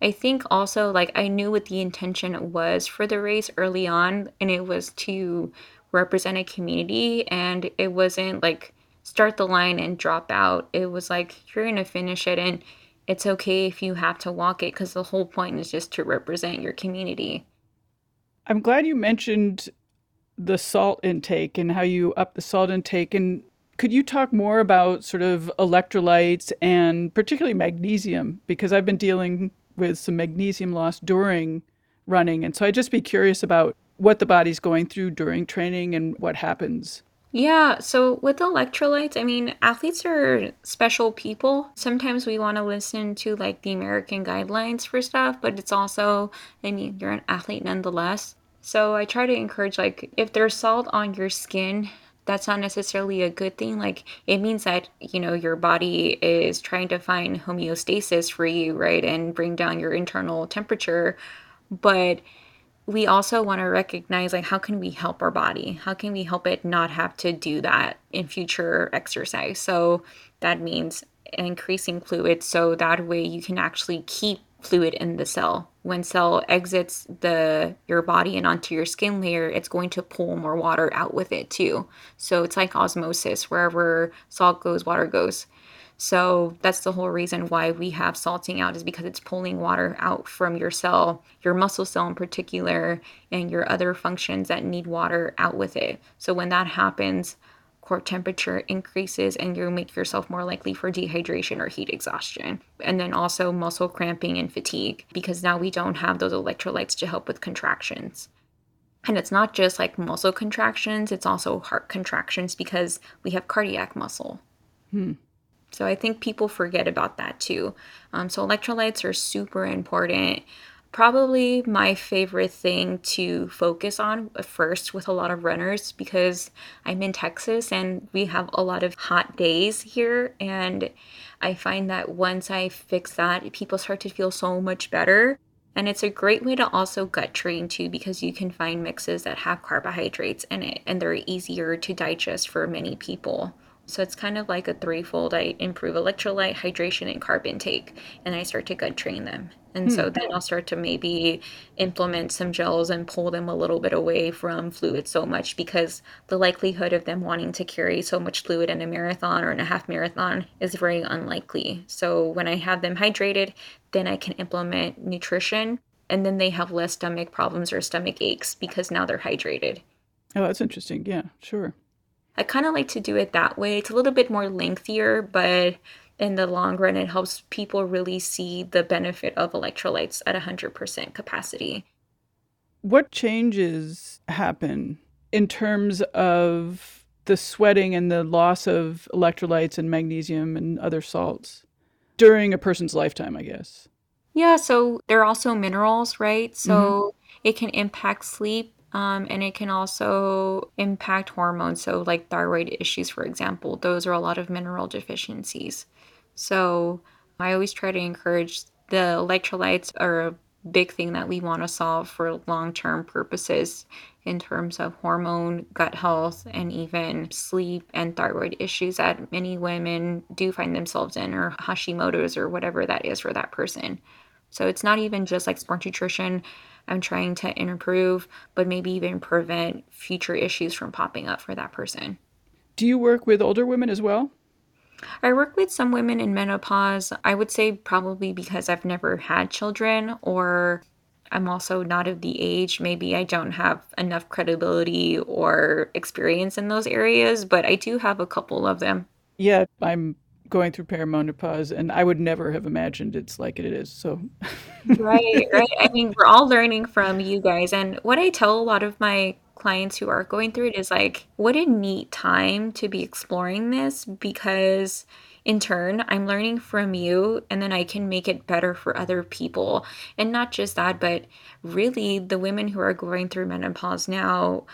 I think also like I knew what the intention was for the race early on and it was to represent a community and it wasn't like start the line and drop out. It was like you're going to finish it and it's okay if you have to walk it because the whole point is just to represent your community. I'm glad you mentioned the salt intake and how you up the salt intake. And could you talk more about sort of electrolytes and particularly magnesium? Because I've been dealing with some magnesium loss during running. And so I'd just be curious about what the body's going through during training and what happens. Yeah, so with electrolytes, I mean, athletes are special people. Sometimes we want to listen to like the American guidelines for stuff, but it's also, I mean, you're an athlete nonetheless. So I try to encourage like if there's salt on your skin, that's not necessarily a good thing. Like it means that, you know, your body is trying to find homeostasis for you, right? And bring down your internal temperature. But we also want to recognize like how can we help our body? How can we help it not have to do that in future exercise? So that means increasing fluid so that way you can actually keep fluid in the cell. When cell exits the your body and onto your skin layer it's going to pull more water out with it too. So it's like osmosis wherever salt goes water goes so that's the whole reason why we have salting out is because it's pulling water out from your cell, your muscle cell in particular, and your other functions that need water out with it. So when that happens, core temperature increases and you make yourself more likely for dehydration or heat exhaustion. And then also muscle cramping and fatigue because now we don't have those electrolytes to help with contractions. And it's not just like muscle contractions, it's also heart contractions because we have cardiac muscle. Hmm. So I think people forget about that too. Um, so electrolytes are super important. Probably my favorite thing to focus on first with a lot of runners because I'm in Texas and we have a lot of hot days here. And I find that once I fix that, people start to feel so much better. And it's a great way to also gut train too because you can find mixes that have carbohydrates in it and they're easier to digest for many people. So it's kind of like a threefold. I improve electrolyte, hydration, and carb intake, and I start to gut train them. And hmm. so then I'll start to maybe implement some gels and pull them a little bit away from fluid so much because the likelihood of them wanting to carry so much fluid in a marathon or in a half marathon is very unlikely. So when I have them hydrated, then I can implement nutrition and then they have less stomach problems or stomach aches because now they're hydrated. Oh, that's interesting. Yeah, sure. I kind of like to do it that way. It's a little bit more lengthier, but in the long run, it helps people really see the benefit of electrolytes at 100% capacity. What changes happen in terms of the sweating and the loss of electrolytes and magnesium and other salts during a person's lifetime, I guess? Yeah, so they're also minerals, right? So mm-hmm. it can impact sleep um, and it can also impact hormones. So, like thyroid issues, for example, those are a lot of mineral deficiencies. So, I always try to encourage the electrolytes are a big thing that we want to solve for long term purposes in terms of hormone, gut health, and even sleep and thyroid issues that many women do find themselves in, or Hashimoto's, or whatever that is for that person. So, it's not even just like sports nutrition I'm trying to improve, but maybe even prevent future issues from popping up for that person. Do you work with older women as well? I work with some women in menopause. I would say probably because I've never had children or I'm also not of the age. Maybe I don't have enough credibility or experience in those areas, but I do have a couple of them. Yeah, I'm going through perimenopause and I would never have imagined it's like it is. So Right, (laughs) right. I mean, we're all learning from you guys and what I tell a lot of my clients who are going through it is like what a neat time to be exploring this because in turn I'm learning from you and then I can make it better for other people. And not just that, but really the women who are going through menopause now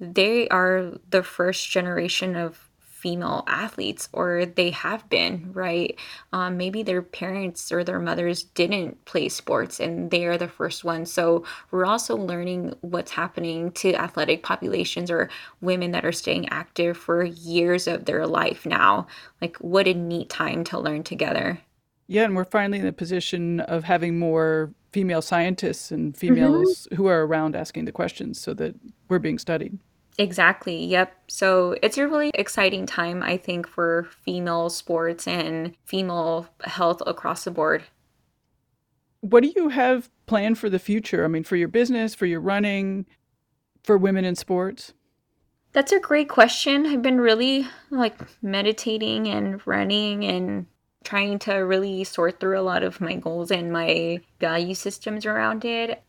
they are the first generation of female athletes or they have been right? Um, maybe their parents or their mothers didn't play sports and they are the first ones. So we're also learning what's happening to athletic populations or women that are staying active for years of their life now. Like what a neat time to learn together. Yeah and we're finally in the position of having more female scientists and females mm-hmm. who are around asking the questions so that we're being studied Exactly. Yep. So it's a really exciting time, I think, for female sports and female health across the board. What do you have planned for the future? I mean, for your business, for your running, for women in sports? That's a great question. I've been really like meditating and running and trying to really sort through a lot of my goals and my value systems around it.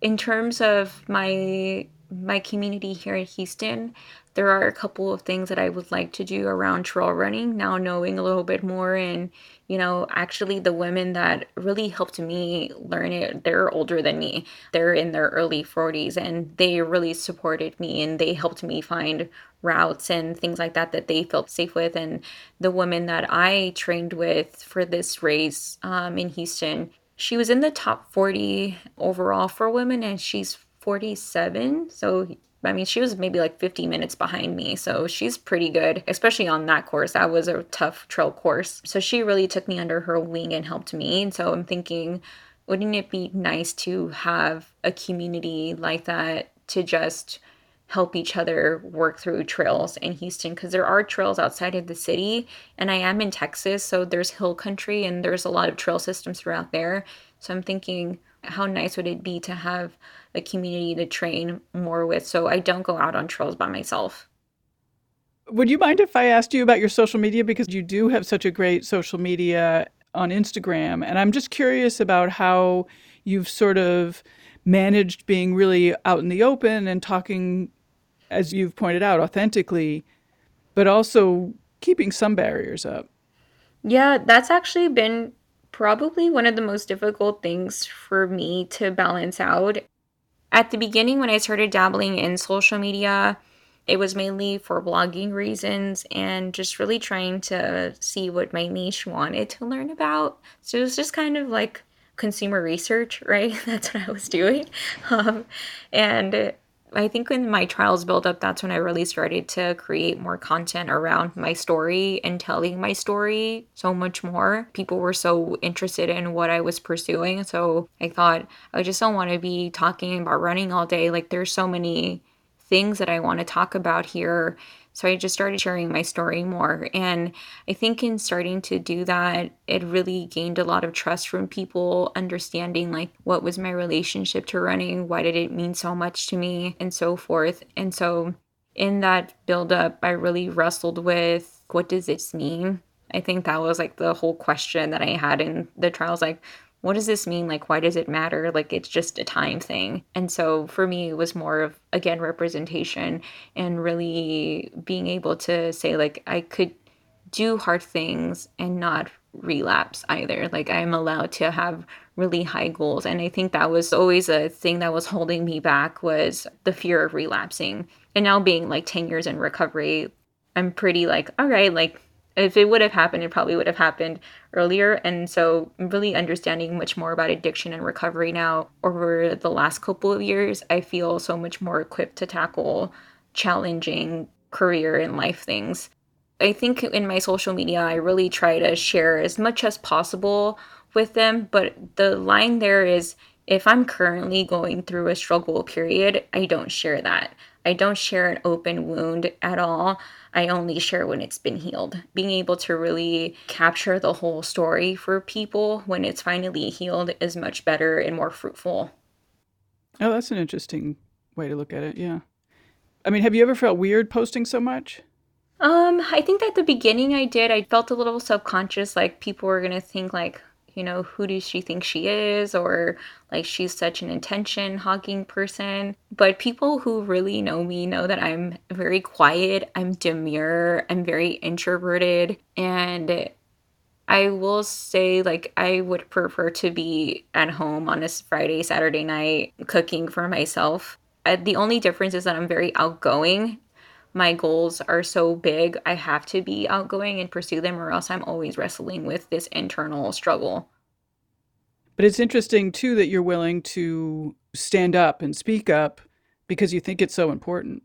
In terms of my my community here in Houston, there are a couple of things that I would like to do around trail running. Now knowing a little bit more and you know, actually the women that really helped me learn it, they're older than me. They're in their early 40s and they really supported me and they helped me find routes and things like that that they felt safe with and the woman that I trained with for this race um, in Houston, she was in the top 40 overall for women and she's 47. So, I mean, she was maybe like 50 minutes behind me. So she's pretty good, especially on that course. That was a tough trail course. So she really took me under her wing and helped me. And so I'm thinking, wouldn't it be nice to have a community like that to just help each other work through trails in Houston because there are trails outside of the city and I am in Texas so there's hill country and there's a lot of trail systems throughout there so I'm thinking how nice would it be to have a community to train more with so I don't go out on trails by myself. Would you mind if I asked you about your social media? Because you do have such a great social media on Instagram. And I'm just curious about how you've sort of managed being really out in the open and talking, as you've pointed out, authentically, but also keeping some barriers up. Yeah, that's actually been probably one of the most difficult things for me to balance out. At the beginning, when I started dabbling in social media, it was mainly for blogging reasons and just really trying to see what my niche wanted to learn about. So it was just kind of like consumer research, (laughs) right? That's what I was doing. Um, and I think when my trials built up, that's when I really started to create more content around my story and telling my story so much more. People were so interested in what I was pursuing. So I thought, I just don't want to be talking about running all day. Like, there's so many things that I want to talk about here. So I just started sharing my story more. And I think in starting to do that, it really gained a lot of trust from people, understanding like what was my relationship to running, why did it mean so much to me, and so forth. And so in that build up, I really wrestled with what does this mean? I think that was like the whole question that I had in the trials like, what does this mean? Like, why does it matter? Like, it's just a time thing. And so for me, it was more of, again, representation and really being able to say, like, I could do hard things and not relapse either. Like, I'm allowed to have really high goals. And I think that was always a thing that was holding me back was the fear of relapsing. And now being like 10 years in recovery, I'm pretty like, all right, like, if it would have happened, it probably would have happened earlier. And so, really understanding much more about addiction and recovery now over the last couple of years, I feel so much more equipped to tackle challenging career and life things. I think in my social media, I really try to share as much as possible with them. But the line there is if I'm currently going through a struggle period, I don't share that. I don't share an open wound at all. I only share when it's been healed. Being able to really capture the whole story for people when it's finally healed is much better and more fruitful. Oh, that's an interesting way to look at it. Yeah. I mean, have you ever felt weird posting so much? Um, I think at the beginning I did. I felt a little subconscious like people were going to think like, you know, who does she think she is? Or like she's such an attention hogging person. But people who really know me know that I'm very quiet, I'm demure, I'm very introverted. And I will say, like, I would prefer to be at home on a Friday, Saturday night cooking for myself. Uh, the only difference is that I'm very outgoing my goals are so big, I have to be outgoing and pursue them, or else I'm always wrestling with this internal struggle. But it's interesting, too, that you're willing to stand up and speak up because you think it's so important.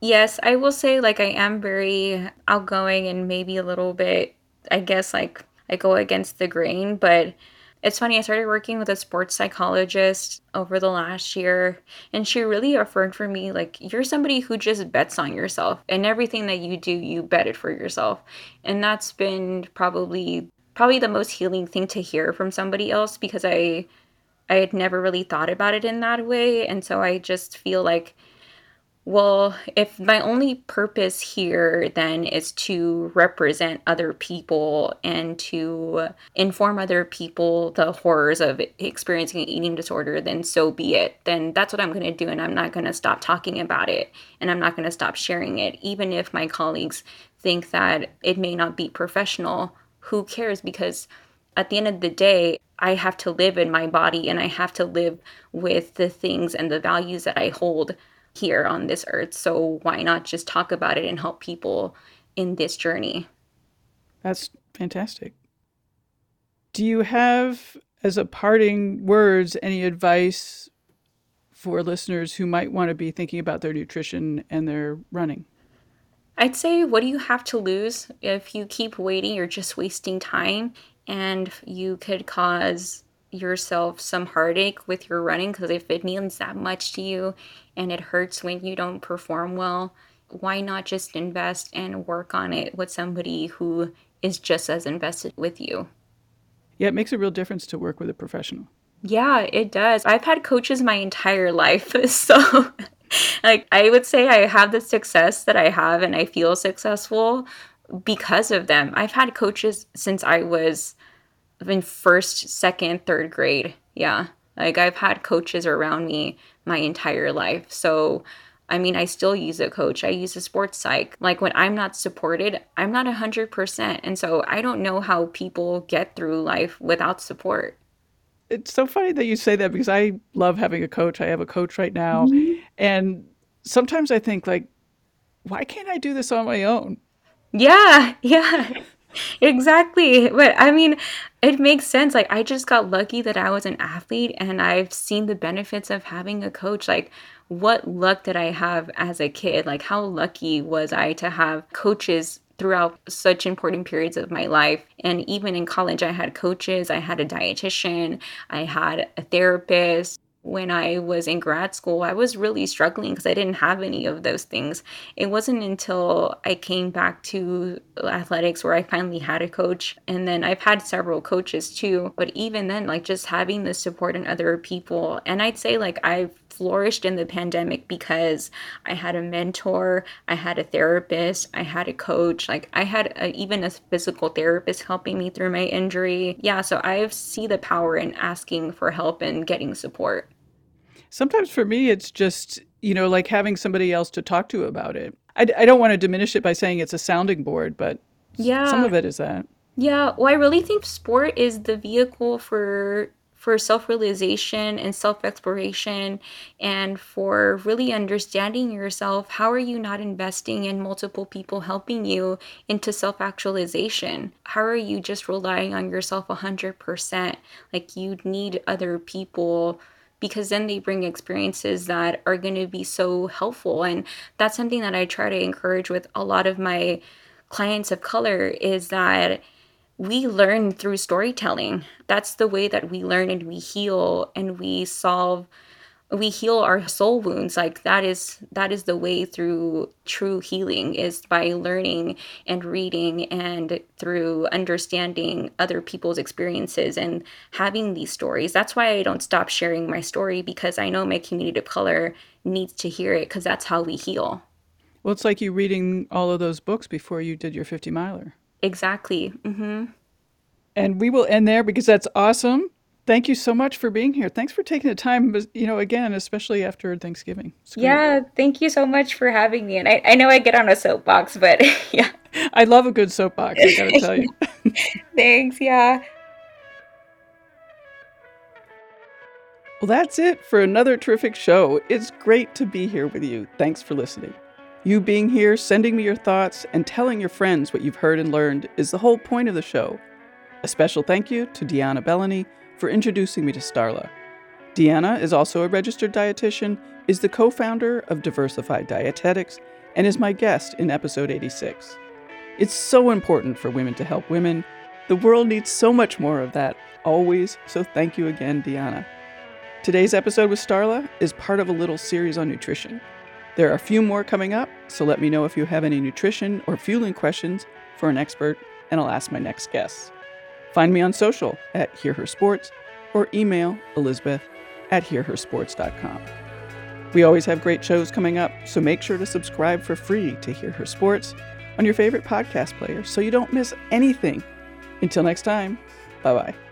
Yes, I will say, like, I am very outgoing and maybe a little bit, I guess, like, I go against the grain, but it's funny, I started working with a sports psychologist over the last year, and she really affirmed for me like, you're somebody who just bets on yourself, and everything that you do, you bet it for yourself. And that's been probably probably the most healing thing to hear from somebody else because I I had never really thought about it in that way and so I just feel like well, if my only purpose here then is to represent other people and to inform other people the horrors of experiencing an eating disorder, then so be it. Then that's what I'm going to do. And I'm not going to stop talking about it and I'm not going to stop sharing it. Even if my colleagues think that it may not be professional, who cares? Because at the end of the day, I have to live in my body and I have to live with the things and the values that I hold here on this earth. So why not just talk about it and help people in this journey? That's fantastic. Do you have, as a parting words, any advice for listeners who might want to be thinking about their nutrition and their running? I'd say, what do you have to lose? If you keep waiting, you're just wasting time and you could cause yourself some heartache with your running because if it means that much to you and it hurts when you don't perform well, why not just invest and work on it with somebody who is just as invested with you? Yeah, it makes a real difference to work with a professional. Yeah, it does. I've had coaches my entire life. (laughs) So, like, I would say I have the success that I have and I feel successful because of them. I've had coaches since I was in first, second, third grade. Yeah. Like I've had coaches around me my entire life. So I mean, I still use a coach. I use a sports psych. Like when I'm not supported, I'm not 100%. And so I don't know how people get through life without support. It's so funny that you say that because I love having a coach. I have a coach right now. Mm-hmm. And sometimes I think like why can't I do this on my own? Yeah, (laughs) yeah. exactly. But I mean, it makes sense. Like, I just got lucky that I was an athlete and I've seen the benefits of having a coach. Like, what luck did I have as a kid? Like, how lucky was I to have coaches throughout such important periods of my life. And even in college, I had coaches, I had a dietitian, I had a therapist, when I was in grad school, I was really struggling because I didn't have any of those things. It wasn't until I came back to athletics where I finally had a coach. And then I've had several coaches too. But even then, like just having the support in other people. And I'd say, like, I've flourished in the pandemic because I had a mentor, I had a therapist, I had a coach, like I had a, even a physical therapist helping me through my injury. Yeah, so I see the power in asking for help and getting support. Sometimes for me, it's just, you know, like having somebody else to talk to about it. I, I don't want to diminish it by saying it's a sounding board, but yeah, some of it is that. Yeah, well, I really think sport is the vehicle for for self realization and self exploration and for really understanding yourself. How are you not investing in multiple people helping you into self actualization? How are you just relying on yourself 100%? Like you need other people because then they bring experiences that are going to be so helpful and that's something that I try to encourage with a lot of my clients of color is that we learn through storytelling. That's the way that we learn and we heal and we solve we heal our soul wounds. Like that is that is the way through true healing is by learning and reading and through understanding other people's experiences and having these stories. That's why i don't stop sharing my story because i know my community of color needs to hear it because that's how we heal. Well it's like you reading all of those books before you did your 50 miler Exactly. Mm-hmm. And we will end there because that's awesome. Thank you so much for being here. Thanks for taking the time, you know, again, especially after Thanksgiving. Yeah, thank you so much for having me. And I, I know I get on a soapbox, but (laughs) yeah. I love a good soapbox, I gotta tell you. (laughs) (laughs) Thanks, yeah. Well, that's it for another terrific show. It's great to be here with you. Thanks for listening. You being here, sending me your thoughts, and telling your friends what you've heard and learned is the whole point of the show. A special thank you to Deanna Bellany for introducing me to Starla. Deanna is also a registered dietitian, is the co founder of Diversified Dietetics, and is my guest in episode 86. It's so important for women to help women. The world needs so much more of that, always, so thank you again, Deanna. Today's episode with Starla is part of a little series on nutrition. There are a few more coming up, so let me know if you have any nutrition or fueling questions for an expert, and I'll ask my next guests. Find me on social at Hear Her Sports or email Elizabeth at hearhersports.com. We always have great shows coming up, so make sure to subscribe for free to Hear Her Sports on your favorite podcast player so you don't miss anything. Until next time, bye bye.